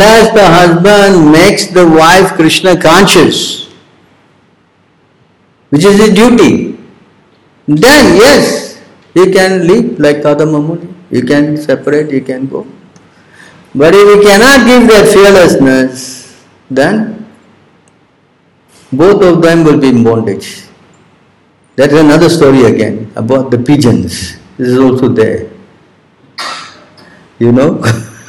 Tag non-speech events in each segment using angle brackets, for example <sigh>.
unless the husband makes the wife Krishna conscious, which is his duty, then yes, he can leave like Kardama Muni. You can separate, you can go. But if he cannot give that fearlessness, then both of them will be in bondage. That is another story again about the pigeons. This is also there. You know? <laughs>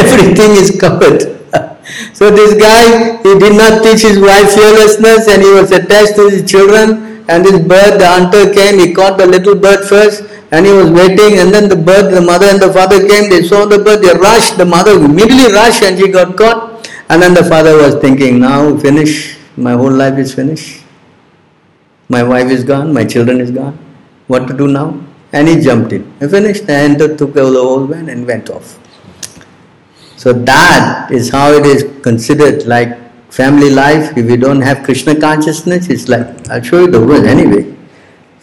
Everything is covered. <laughs> so this guy, he did not teach his wife fearlessness and he was attached to his children and this bird, the hunter came, he caught the little bird first and he was waiting and then the bird, the mother and the father came, they saw the bird, they rushed, the mother immediately rushed and she got caught and then the father was thinking, now finish, my whole life is finished. My wife is gone, my children is gone. What to do now? And he jumped in. He finished and took the whole van and went off. So that is how it is considered like family life. If you don't have Krishna consciousness, it's like, I'll show you the word anyway.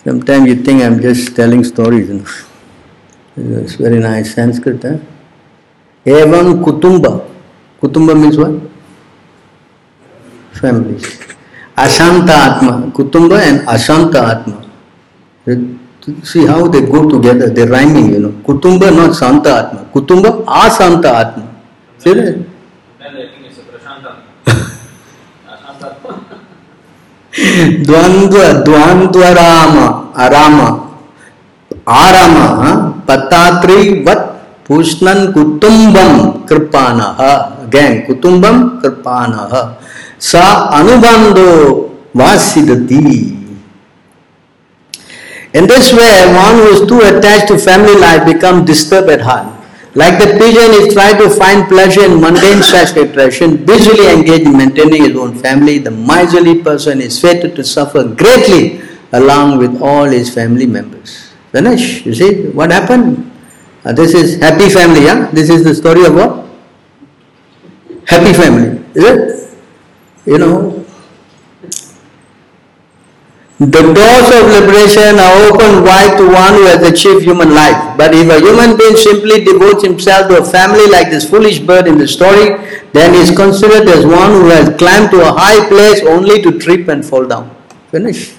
Sometimes you think I'm just telling stories. It's very nice Sanskrit. Huh? Evam kutumba. Kutumba means what? Families. Ashanta Atma. Kutumba and Ashanta Atma. See how they go together, they're rhyming, you know. Kutumba, not Santa Atma. Kutumba, Asanta Atma. That? द्वंद्व द्वंद्व राम आराम आराम पतात्री वत पूष्णन कुटुंबम कृपान again कुटुंबम कृपान स अनुबंधो वासिदती In this way, one who is too attached to family life becomes disturbed at heart. Like the pigeon is trying to find pleasure in mundane satisfaction, busily engaged in maintaining his own family, the miserly person is fated to suffer greatly along with all his family members. Finish. You see what happened? Uh, this is happy family, yeah? This is the story of what? Happy family, is it? You know, the doors of liberation are open wide to one who has achieved human life. But if a human being simply devotes himself to a family like this foolish bird in the story, then he is considered as one who has climbed to a high place only to trip and fall down. Finish.